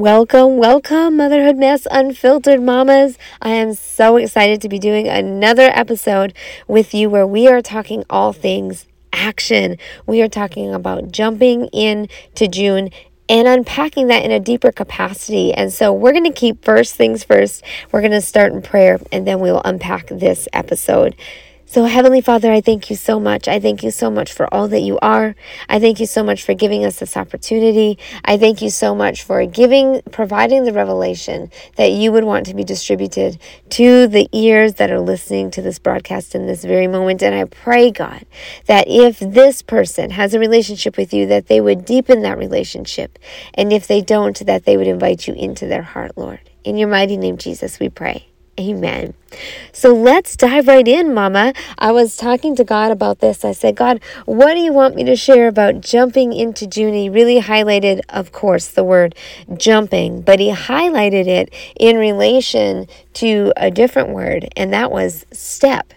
Welcome, welcome, Motherhood Mess Unfiltered Mamas. I am so excited to be doing another episode with you where we are talking all things action. We are talking about jumping in to June and unpacking that in a deeper capacity. And so we're going to keep first things first. We're going to start in prayer and then we will unpack this episode. So, Heavenly Father, I thank you so much. I thank you so much for all that you are. I thank you so much for giving us this opportunity. I thank you so much for giving, providing the revelation that you would want to be distributed to the ears that are listening to this broadcast in this very moment. And I pray, God, that if this person has a relationship with you, that they would deepen that relationship. And if they don't, that they would invite you into their heart, Lord. In your mighty name, Jesus, we pray. Amen. So let's dive right in, Mama. I was talking to God about this. I said, God, what do you want me to share about jumping into June? He really highlighted, of course, the word jumping, but he highlighted it in relation to a different word, and that was step.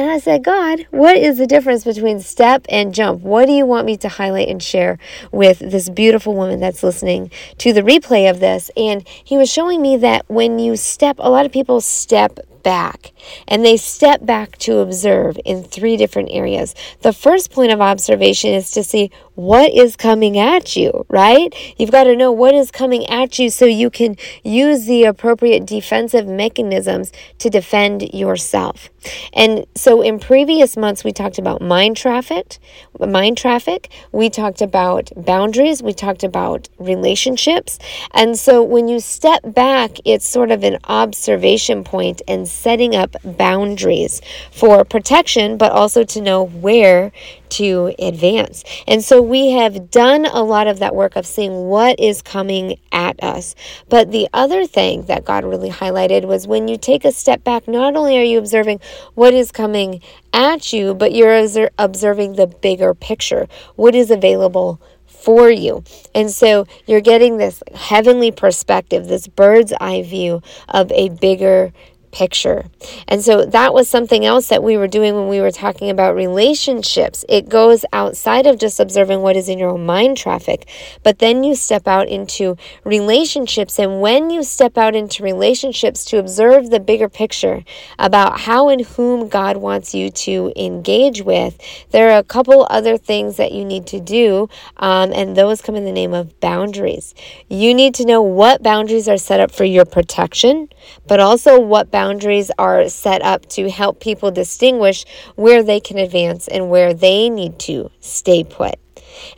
And I said, God, what is the difference between step and jump? What do you want me to highlight and share with this beautiful woman that's listening to the replay of this? And he was showing me that when you step, a lot of people step back and they step back to observe in three different areas. The first point of observation is to see what is coming at you, right? You've got to know what is coming at you so you can use the appropriate defensive mechanisms to defend yourself. And so in previous months we talked about mind traffic, mind traffic, we talked about boundaries, we talked about relationships. And so when you step back, it's sort of an observation point and setting up boundaries for protection, but also to know where to advance. And so we have done a lot of that work of seeing what is coming at us. But the other thing that God really highlighted was when you take a step back, not only are you observing what is coming at you, but you're observing the bigger picture. What is available for you. And so you're getting this heavenly perspective, this bird's eye view of a bigger picture. And so that was something else that we were doing when we were talking about relationships. It goes outside of just observing what is in your own mind traffic, but then you step out into relationships. And when you step out into relationships to observe the bigger picture about how and whom God wants you to engage with, there are a couple other things that you need to do, um, and those come in the name of boundaries. You need to know what boundaries are set up for your protection, but also what boundaries boundaries are set up to help people distinguish where they can advance and where they need to stay put.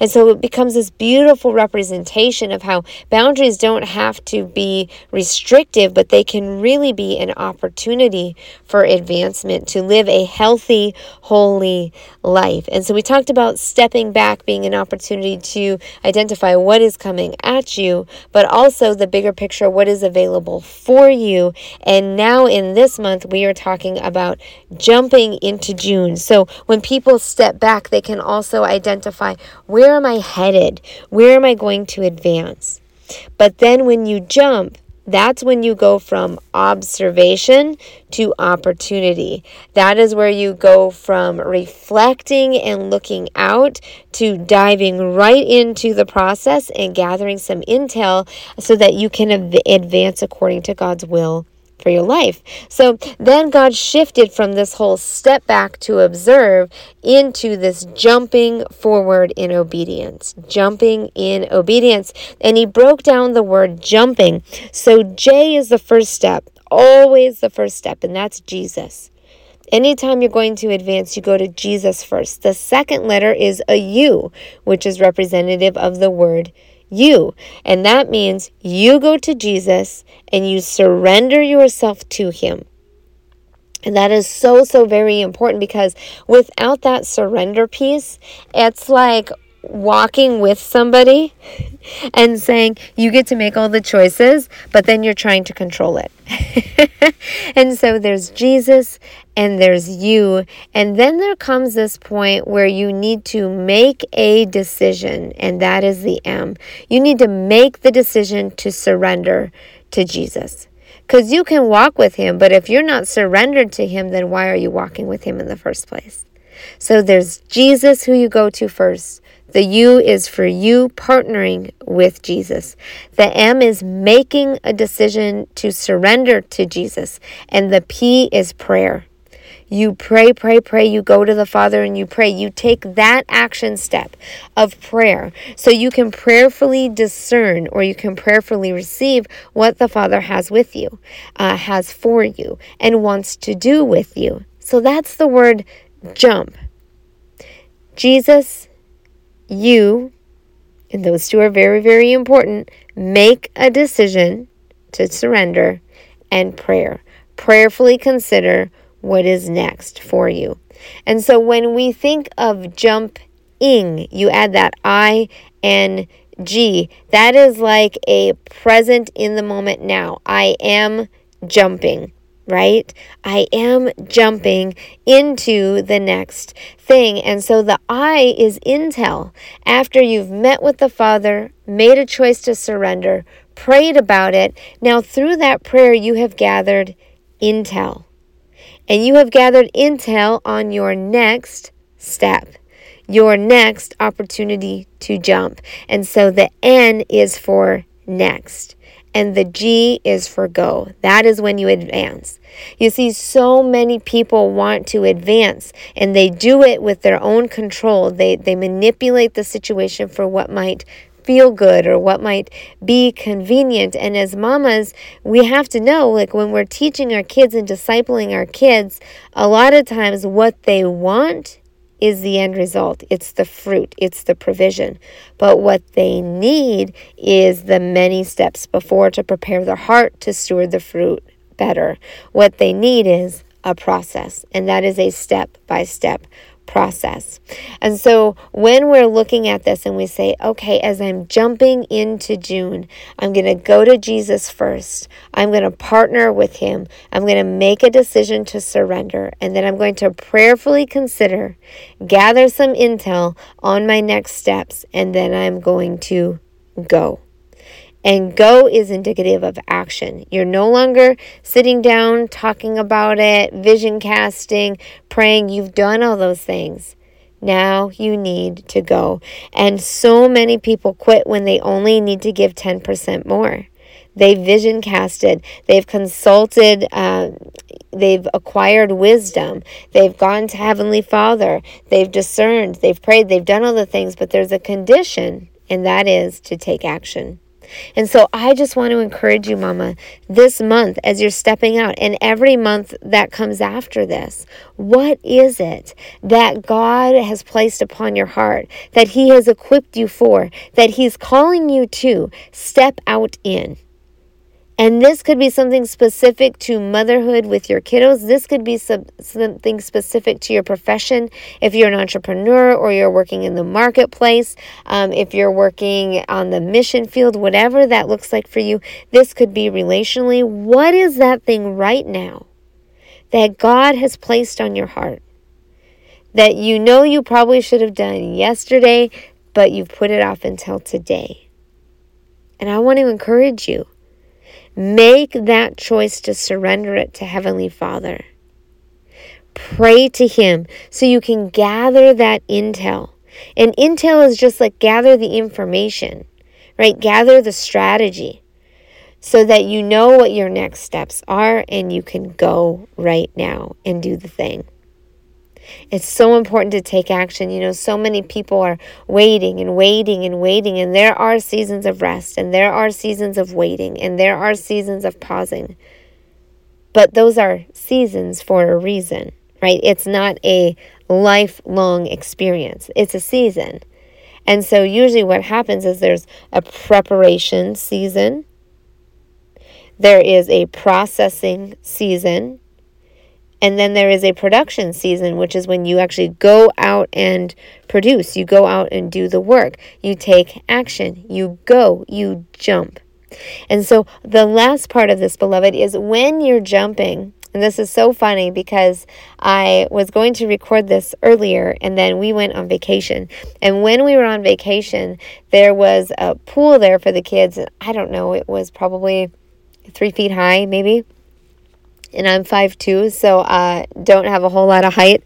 And so it becomes this beautiful representation of how boundaries don't have to be restrictive, but they can really be an opportunity for advancement to live a healthy, holy life. And so we talked about stepping back being an opportunity to identify what is coming at you, but also the bigger picture, what is available for you. And now in this month, we are talking about jumping into June. So when people step back, they can also identify where am I headed? Where am I going to advance? But then when you jump, that's when you go from observation to opportunity. That is where you go from reflecting and looking out to diving right into the process and gathering some intel so that you can advance according to God's will for your life. So then God shifted from this whole step back to observe into this jumping forward in obedience. Jumping in obedience. And he broke down the word jumping. So J is the first step, always the first step, and that's Jesus. Anytime you're going to advance, you go to Jesus first. The second letter is a U, which is representative of the word you. And that means you go to Jesus and you surrender yourself to Him. And that is so, so very important because without that surrender piece, it's like walking with somebody and saying you get to make all the choices, but then you're trying to control it. and so there's Jesus and there's you. And then there comes this point where you need to make a decision, and that is the M. You need to make the decision to surrender to Jesus. Because you can walk with him, but if you're not surrendered to him, then why are you walking with him in the first place? So there's Jesus who you go to first. The U is for you partnering with Jesus. The M is making a decision to surrender to Jesus. And the P is prayer. You pray, pray, pray. You go to the Father and you pray. You take that action step of prayer so you can prayerfully discern or you can prayerfully receive what the Father has with you, uh, has for you, and wants to do with you. So that's the word jump. Jesus you, and those two are very, very important, make a decision to surrender and prayer. Prayerfully consider what is next for you. And so when we think of jumping, you add that I and G. That is like a present in the moment now. I am jumping right? I am jumping into the next thing. And so the I is intel. After you've met with the Father, made a choice to surrender, prayed about it, now through that prayer, you have gathered intel. And you have gathered intel on your next step, your next opportunity to jump. And so the N is for next and the G is for go. That is when you advance. You see, so many people want to advance and they do it with their own control. They, they manipulate the situation for what might feel good or what might be convenient. And as mamas, we have to know like when we're teaching our kids and discipling our kids, a lot of times what they want is the end result. It's the fruit, it's the provision. But what they need is the many steps before to prepare their heart to steward the fruit better. What they need is a process, and that is a step by step process. And so when we're looking at this and we say, okay, as I'm jumping into June, I'm going to go to Jesus first. I'm going to partner with him. I'm going to make a decision to surrender. And then I'm going to prayerfully consider, gather some intel on my next steps, and then I'm going to go. And go is indicative of action. You're no longer sitting down talking about it, vision casting, praying. You've done all those things. Now you need to go. And so many people quit when they only need to give 10% more. They've vision casted, they've consulted, uh, they've acquired wisdom, they've gone to Heavenly Father, they've discerned, they've prayed, they've done all the things, but there's a condition, and that is to take action. And so I just want to encourage you, Mama, this month as you're stepping out and every month that comes after this, what is it that God has placed upon your heart, that He has equipped you for, that He's calling you to step out in? And this could be something specific to motherhood with your kiddos. This could be some, something specific to your profession. If you're an entrepreneur or you're working in the marketplace, um, if you're working on the mission field, whatever that looks like for you, this could be relationally. What is that thing right now that God has placed on your heart that you know you probably should have done yesterday, but you've put it off until today? And I want to encourage you Make that choice to surrender it to Heavenly Father. Pray to Him so you can gather that intel. And intel is just like gather the information, right? Gather the strategy so that you know what your next steps are and you can go right now and do the thing. It's so important to take action. You know, so many people are waiting and waiting and waiting, and there are seasons of rest, and there are seasons of waiting, and there are seasons of pausing. But those are seasons for a reason, right? It's not a lifelong experience, it's a season. And so, usually, what happens is there's a preparation season, there is a processing season, and then there is a production season, which is when you actually go out and produce. You go out and do the work. You take action. You go. You jump. And so the last part of this, beloved, is when you're jumping. And this is so funny because I was going to record this earlier and then we went on vacation. And when we were on vacation, there was a pool there for the kids. I don't know, it was probably three feet high, maybe and I'm 5'2, so uh, don't have a whole lot of height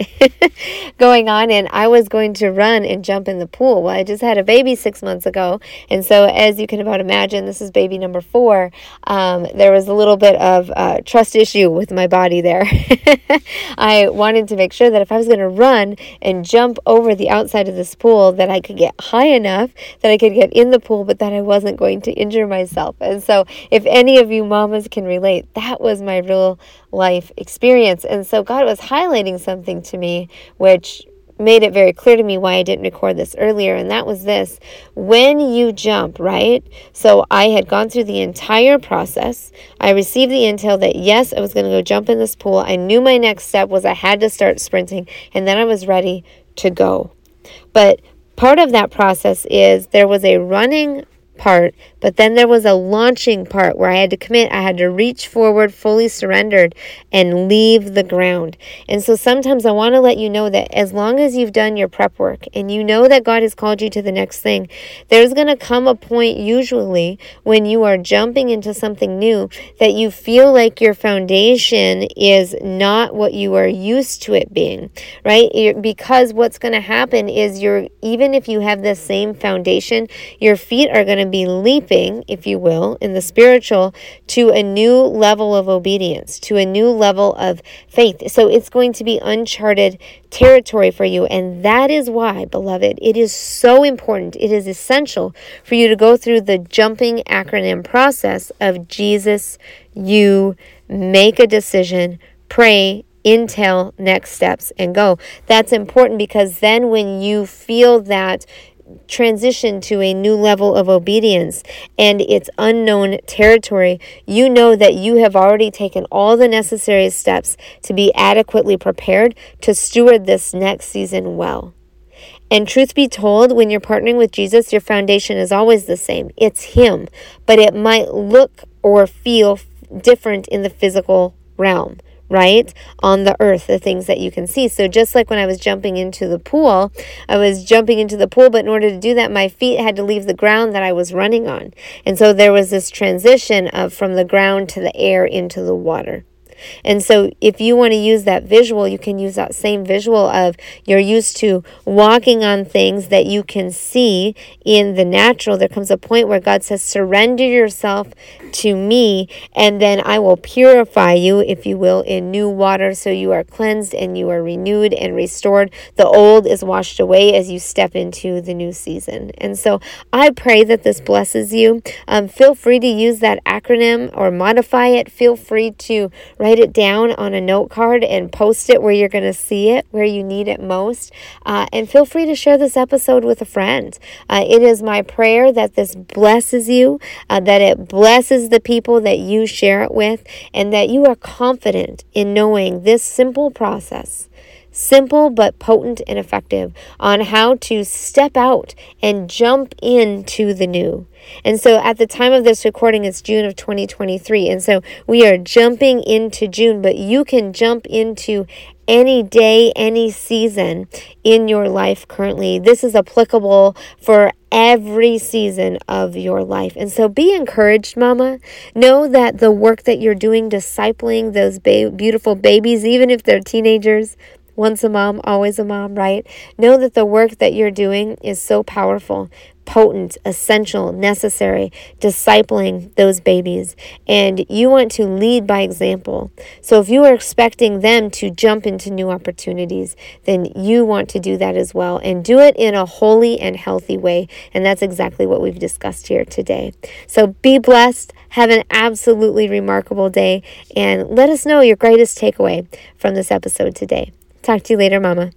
going on. And I was going to run and jump in the pool. Well, I just had a baby six months ago. And so, as you can about imagine, this is baby number four. Um, there was a little bit of uh, trust issue with my body there. I wanted to make sure that if I was going to run and jump over the outside of this pool, that I could get high enough that I could get in the pool, but that I wasn't going to injure myself. And so, if any of you mamas can relate, that was my real life experience. And so God was highlighting something to me, which made it very clear to me why I didn't record this earlier, and that was this. When you jump, right? So I had gone through the entire process. I received the intel that yes, I was going to go jump in this pool. I knew my next step was I had to start sprinting, and then I was ready to go. But part of that process is there was a running part, but then there was a launching part where I had to commit. I had to reach forward, fully surrendered, and leave the ground. And so sometimes I want to let you know that as long as you've done your prep work and you know that God has called you to the next thing, there's going to come a point, usually, when you are jumping into something new that you feel like your foundation is not what you are used to it being, right? Because what's going to happen is you're, even if you have the same foundation, your feet are going to be leaping, if you will, in the spiritual to a new level of obedience, to a new level of faith. So it's going to be uncharted territory for you. And that is why, beloved, it is so important. It is essential for you to go through the jumping acronym process of Jesus, you make a decision, pray, intel next steps and go. That's important because then when you feel that transition to a new level of obedience and it's unknown territory, you know that you have already taken all the necessary steps to be adequately prepared to steward this next season well. And truth be told, when you're partnering with Jesus, your foundation is always the same. It's Him, but it might look or feel different in the physical realm right? On the earth, the things that you can see. So just like when I was jumping into the pool, I was jumping into the pool, but in order to do that, my feet had to leave the ground that I was running on. And so there was this transition of from the ground to the air into the water. And so, if you want to use that visual, you can use that same visual of you're used to walking on things that you can see in the natural. There comes a point where God says, Surrender yourself to me, and then I will purify you, if you will, in new water so you are cleansed and you are renewed and restored. The old is washed away as you step into the new season. And so, I pray that this blesses you. Um, feel free to use that acronym or modify it. Feel free to write it down on a note card and post it where you're going to see it, where you need it most. Uh, and feel free to share this episode with a friend. Uh, it is my prayer that this blesses you, uh, that it blesses the people that you share it with, and that you are confident in knowing this simple process simple but potent and effective on how to step out and jump into the new. And so at the time of this recording, it's June of 2023. And so we are jumping into June, but you can jump into any day, any season in your life currently. This is applicable for every season of your life. And so be encouraged, mama. Know that the work that you're doing, discipling those ba- beautiful babies, even if they're teenagers, once a mom, always a mom, right? Know that the work that you're doing is so powerful, potent, essential, necessary, discipling those babies. And you want to lead by example. So if you are expecting them to jump into new opportunities, then you want to do that as well and do it in a holy and healthy way. And that's exactly what we've discussed here today. So be blessed. Have an absolutely remarkable day. And let us know your greatest takeaway from this episode today. Talk to you later, Mama.